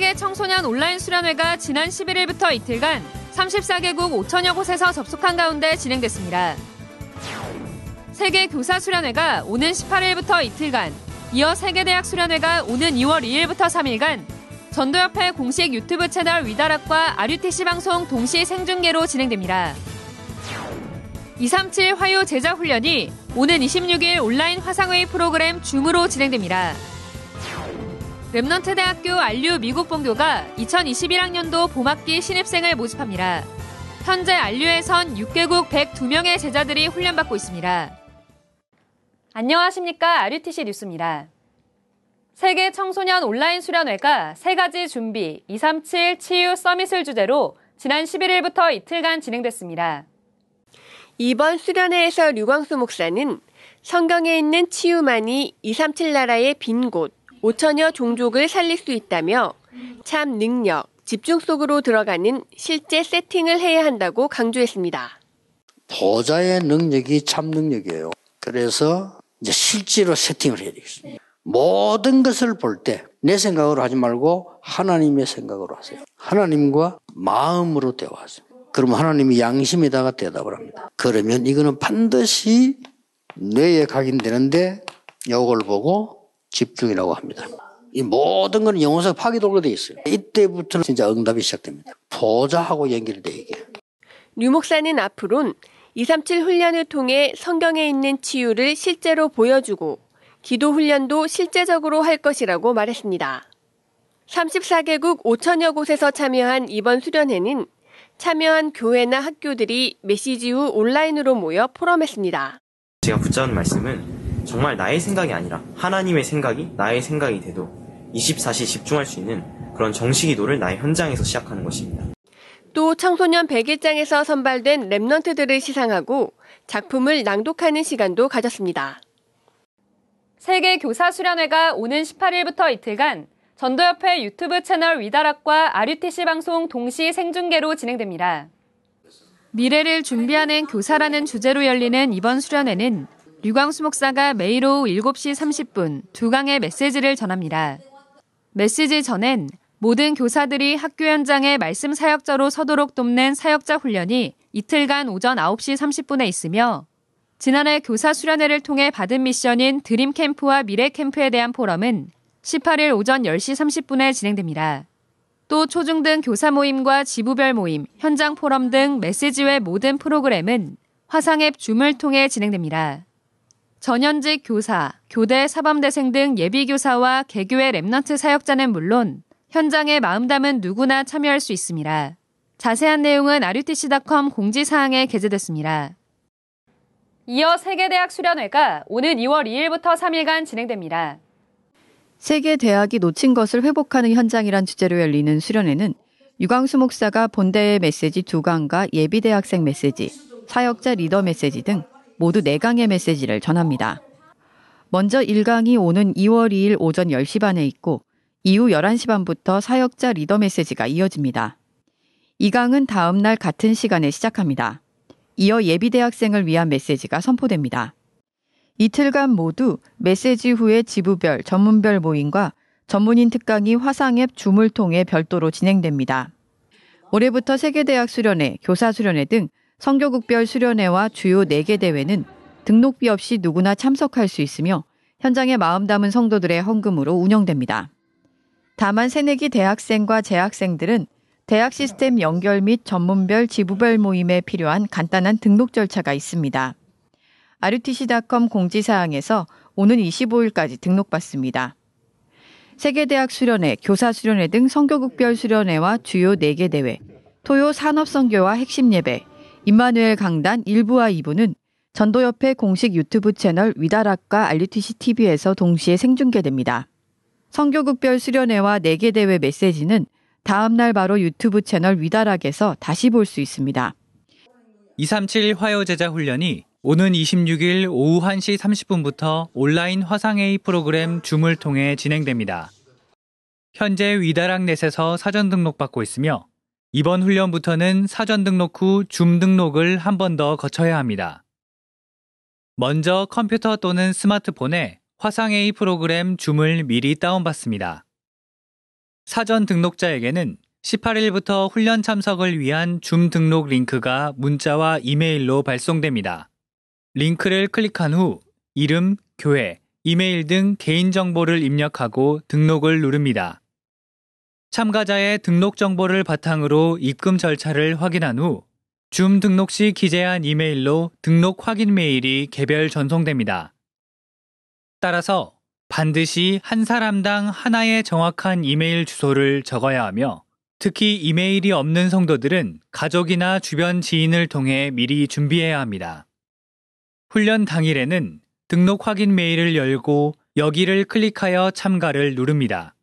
세계 청소년 온라인 수련회가 지난 11일부터 이틀간 34개국 5천여 곳에서 접속한 가운데 진행됐습니다. 세계 교사 수련회가 오는 18일부터 이틀간, 이어 세계대학 수련회가 오는 2월 2일부터 3일간 전도협회 공식 유튜브 채널 위다락과 RUTC 방송 동시 생중계로 진행됩니다. 237 화요 제자 훈련이 오는 26일 온라인 화상회의 프로그램 줌으로 진행됩니다. Remnant 대학교 RU 미국 본교가 2021학년도 봄학기 신입생을 모집합니다. 현재 RU에선 6개국 102명의 제자들이 훈련받고 있습니다. 안녕하십니까. RUTC 뉴스입니다. 세계 청소년 온라인 수련회가 세 가지 준비 237 치유 summit을 주제로 지난 11일부터 이틀간 진행됐습니다. 이번 수련회에서 류광수 목사는 성경에 있는 치유만이 237 나라의 빈 곳, 5천여 종족을 살릴 수 있다며 참 능력, 집중 속으로 들어가는 실제 세팅을 해야 한다고 강조했습니다. 보좌의 능력이 참 능력이에요. 그래서 이제 실제로 세팅을 해야 되겠습니다. 모든 것을 볼 때 내 생각으로 하지 말고 하나님의 생각으로 하세요. 하나님과 마음으로 대화하세요. 그러면 하나님이 양심에다가 대답을 합니다. 그러면 이거는 반드시 뇌에 각인되는데 이걸 보고 집중이라고 합니다. 이 모든 건 영혼상 파괴돌로 되어 있어요. 이때부터는 진짜 응답이 시작됩니다. 보좌하고 연결돼 이게. 류 목사는 앞으론 237 훈련을 통해 성경에 있는 치유를 실제로 보여주고 기도 훈련도 실제적으로 할 것이라고 말했습니다. 34개국 5천여 곳에서 참여한 이번 수련회는 참여한 교회나 학교들이 메시지 후 온라인으로 모여 포럼했습니다. 제가 붙잡은 말씀은 정말 나의 생각이 아니라 하나님의 생각이 나의 생각이 돼도 24시 집중할 수 있는 그런 정식 기도를 나의 현장에서 시작하는 것입니다. 또 청소년 101장에서 선발된 랩넌트들을 시상하고 작품을 낭독하는 시간도 가졌습니다. 세계 교사 수련회가 오는 18일부터 이틀간 전도협회 유튜브 채널 위다락과 RUTC 방송 동시 생중계로 진행됩니다. 미래를 준비하는 교사라는 주제로 열리는 이번 수련회는 류광수 목사가 매일 오후 7시 30분 두 강의 메시지를 전합니다. 메시지 전엔 모든 교사들이 학교 현장에 말씀 사역자로 서도록 돕는 사역자 훈련이 이틀간 오전 9시 30분에 있으며 지난해 교사 수련회를 통해 받은 미션인 드림 캠프와 미래 캠프에 대한 포럼은 18일 오전 10시 30분에 진행됩니다. 또 초중등 교사 모임과 지부별 모임, 현장 포럼 등 메시지 외 모든 프로그램은 화상앱 Zoom을 통해 진행됩니다. 전현직 교사, 교대 사범대생 등 예비교사와 개교회 Remnant 사역자는 물론 현장에 마음 담은 누구나 참여할 수 있습니다. 자세한 내용은 rutc.com 공지사항에 게재됐습니다. 이어 세계대학 수련회가 오는 2월 2일부터 3일간 진행됩니다. 세계 대학이 놓친 것을 회복하는 현장이란 주제로 열리는 수련회는 유광수 목사가 본대의 메시지 두 강과 예비 대학생 메시지, 사역자 리더 메시지 등 모두 4강의 메시지를 전합니다. 먼저 1강이 오는 2월 2일 오전 10시 반에 있고 이후 11시 반부터 사역자 리더 메시지가 이어집니다. 2강은 다음 날 같은 시간에 시작합니다. 이어 예비 대학생을 위한 메시지가 선포됩니다. 이틀간 모두 메시지 후에 지부별, 전문별 모임과 전문인 특강이 화상앱 줌을 통해 별도로 진행됩니다. 올해부터 세계대학 수련회, 교사 수련회 등 성교국별 수련회와 주요 4개 대회는 등록비 없이 누구나 참석할 수 있으며 현장에 마음 담은 성도들의 헌금으로 운영됩니다. 다만 새내기 대학생과 재학생들은 대학 시스템 연결 및 전문별 지부별 모임에 필요한 간단한 등록 절차가 있습니다. rutc.com 공지사항에서 오는 25일까지 등록받습니다. 세계대학 수련회, 교사 수련회 등 성교국별 수련회와 주요 4개 대회, 토요 산업선교와 핵심 예배, 임마누엘 강단 1부와 2부는 전도협회 공식 유튜브 채널 위다락과 RUTC TV에서 동시에 생중계됩니다. 성교국별 수련회와 4개 대회 메시지는 다음 날 바로 유튜브 채널 위다락에서 다시 볼 수 있습니다. 237 화요제자 훈련이 오는 26일 오후 1시 30분부터 온라인 화상회의 프로그램 줌을 통해 진행됩니다. 현재 위다락 넷에서 사전 등록받고 있으며 이번 훈련부터는 사전 등록 후 줌 등록을 한 번 더 거쳐야 합니다. 먼저 컴퓨터 또는 스마트폰에 화상회의 프로그램 줌을 미리 다운받습니다. 사전 등록자에게는 18일부터 훈련 참석을 위한 줌 등록 링크가 문자와 이메일로 발송됩니다. 링크를 클릭한 후 이름, 교회, 이메일 등 개인정보를 입력하고 등록을 누릅니다. 참가자의 등록 정보를 바탕으로 입금 절차를 확인한 후 줌 등록 시 기재한 이메일로 등록 확인 메일이 개별 전송됩니다. 따라서 반드시 한 사람당 하나의 정확한 이메일 주소를 적어야 하며 특히 이메일이 없는 성도들은 가족이나 주변 지인을 통해 미리 준비해야 합니다. 훈련 당일에는 등록 확인 메일을 열고 여기를 클릭하여 참가를 누릅니다.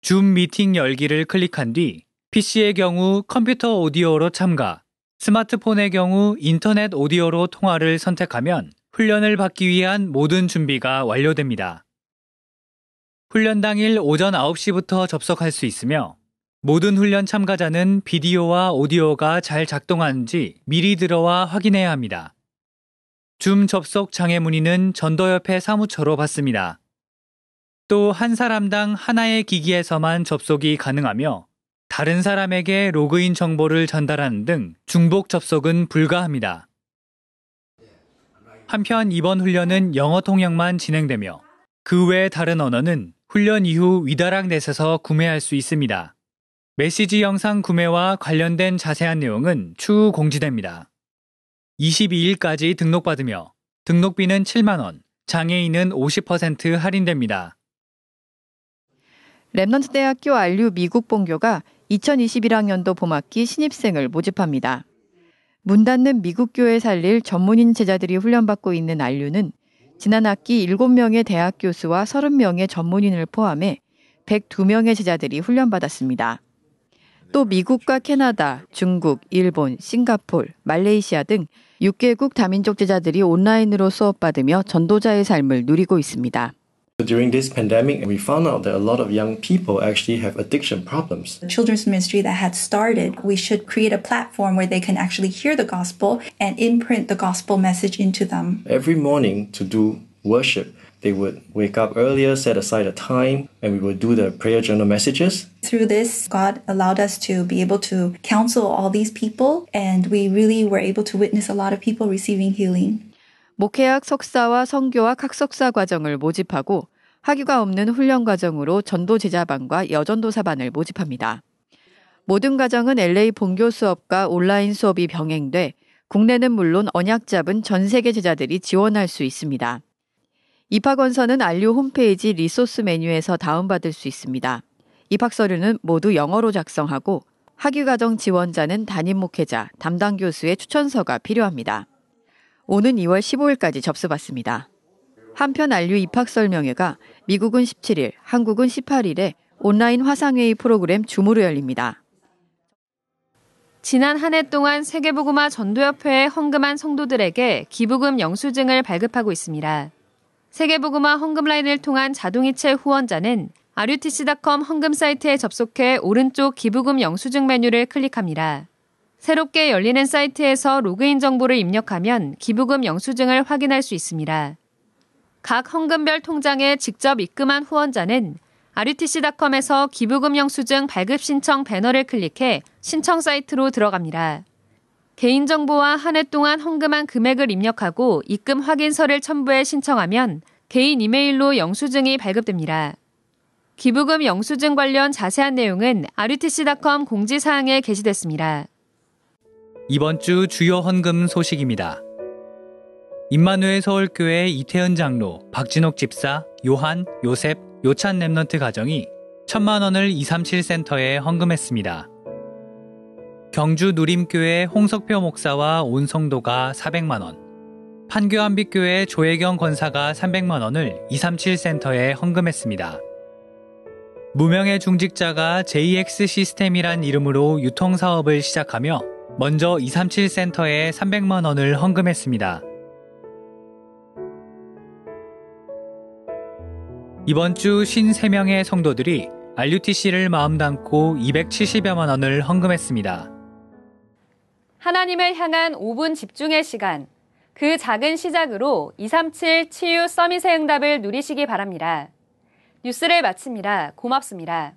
줌 미팅 열기를 클릭한 뒤 PC의 경우 컴퓨터 오디오로 참가, 스마트폰의 경우 인터넷 오디오로 통화를 선택하면 훈련을 받기 위한 모든 준비가 완료됩니다. 훈련 당일 오전 9시부터 접속할 수 있으며 모든 훈련 참가자는 비디오와 오디오가 잘 작동하는지 미리 들어와 확인해야 합니다. 줌 접속 장애 문의는 전도협회 사무처로 받습니다. 또 한 사람당 하나의 기기에서만 접속이 가능하며 다른 사람에게 로그인 정보를 전달하는 등 중복 접속은 불가합니다. 한편 이번 훈련은 영어 통역만 진행되며 그 외 다른 언어는 훈련 이후 위다락 넷에서 구매할 수 있습니다. 메시지 영상 구매와 관련된 자세한 내용은 추후 공지됩니다. 22일까지 등록받으며 등록비는 7만원, 장애인은 50% 할인됩니다. Remnant 대학교 RU 미국 본교가 2021학년도 봄학기 신입생을 모집합니다. 문 닫는 미국 교회 살릴 전문인 제자들이 훈련받고 있는 안류는 지난 학기 7명의 대학 교수와 30명의 전문인을 포함해 102명의 제자들이 훈련받았습니다. 또 미국과 캐나다, 중국, 일본, 싱가폴, 말레이시아 등 6개국 다민족 제자들이 온라인으로 수업받으며 전도자의 삶을 누리고 있습니다. During this pandemic, we found out that a lot of young people actually have addiction problems. The children's ministry that had started, we should create a platform where they can actually hear the gospel and imprint the gospel message into them. Every morning to do worship, they would wake up earlier, set aside a time, and we would do the prayer journal messages. Through this, God allowed us to be able to counsel all these people, and we really were able to witness a lot of people receiving healing. 목회학 석사와 성교학 학석사 과정을 모집하고 학위가 없는 훈련 과정으로 전도 제자반과 여전도사반을 모집합니다. 모든 과정은 LA 본교 수업과 온라인 수업이 병행돼 국내는 물론 언약 잡은 전 세계 제자들이 지원할 수 있습니다. 입학 원서는 안류 홈페이지 리소스 메뉴에서 다운받을 수 있습니다. 입학 서류는 모두 영어로 작성하고 학위 과정 지원자는 담임 목회자, 담당 교수의 추천서가 필요합니다. 오는 2월 15일까지 접수받습니다. 한편 안류 입학 설명회가 미국은 17일, 한국은 18일에 온라인 화상회의 프로그램 줌으로 열립니다. 지난 한 해 동안 세계보그마 전도협회에 헌금한 성도들에게 기부금 영수증을 발급하고 있습니다. 세계보그마 헌금라인을 통한 자동이체 후원자는 RUTC.com 헌금 사이트에 접속해 오른쪽 기부금 영수증 메뉴를 클릭합니다. 새롭게 열리는 사이트에서 로그인 정보를 입력하면 기부금 영수증을 확인할 수 있습니다. 각 헌금별 통장에 직접 입금한 후원자는 RUTC.com에서 기부금 영수증 발급 신청 배너를 클릭해 신청 사이트로 들어갑니다. 개인정보와 한 해 동안 헌금한 금액을 입력하고 입금 확인서를 첨부해 신청하면 개인 이메일로 영수증이 발급됩니다. 기부금 영수증 관련 자세한 내용은 RUTC.com 공지사항에 게시됐습니다. 이번 주 주요 헌금 소식입니다. 임마누엘 서울교회 이태현 장로, 박진옥 집사, 요한, 요셉, 요찬 Remnant 가정이 천만 원을 237 센터에 헌금했습니다. 경주 누림교회 홍석표 목사와 온 성도가 400만 원, 판교한빛교회 조혜경 권사가 300만 원을 237 센터에 헌금했습니다. 무명의 중직자가 JX 시스템이란 이름으로 유통사업을 시작하며 먼저 237 센터에 300만 원을 헌금했습니다. 이번 주 53명의 성도들이 RUTC를 마음 담고 270여만 원을 헌금했습니다. 하나님을 향한 5분 집중의 시간. 그 작은 시작으로 237 치유 서밋의 응답을 누리시기 바랍니다. 뉴스를 마칩니다. 고맙습니다.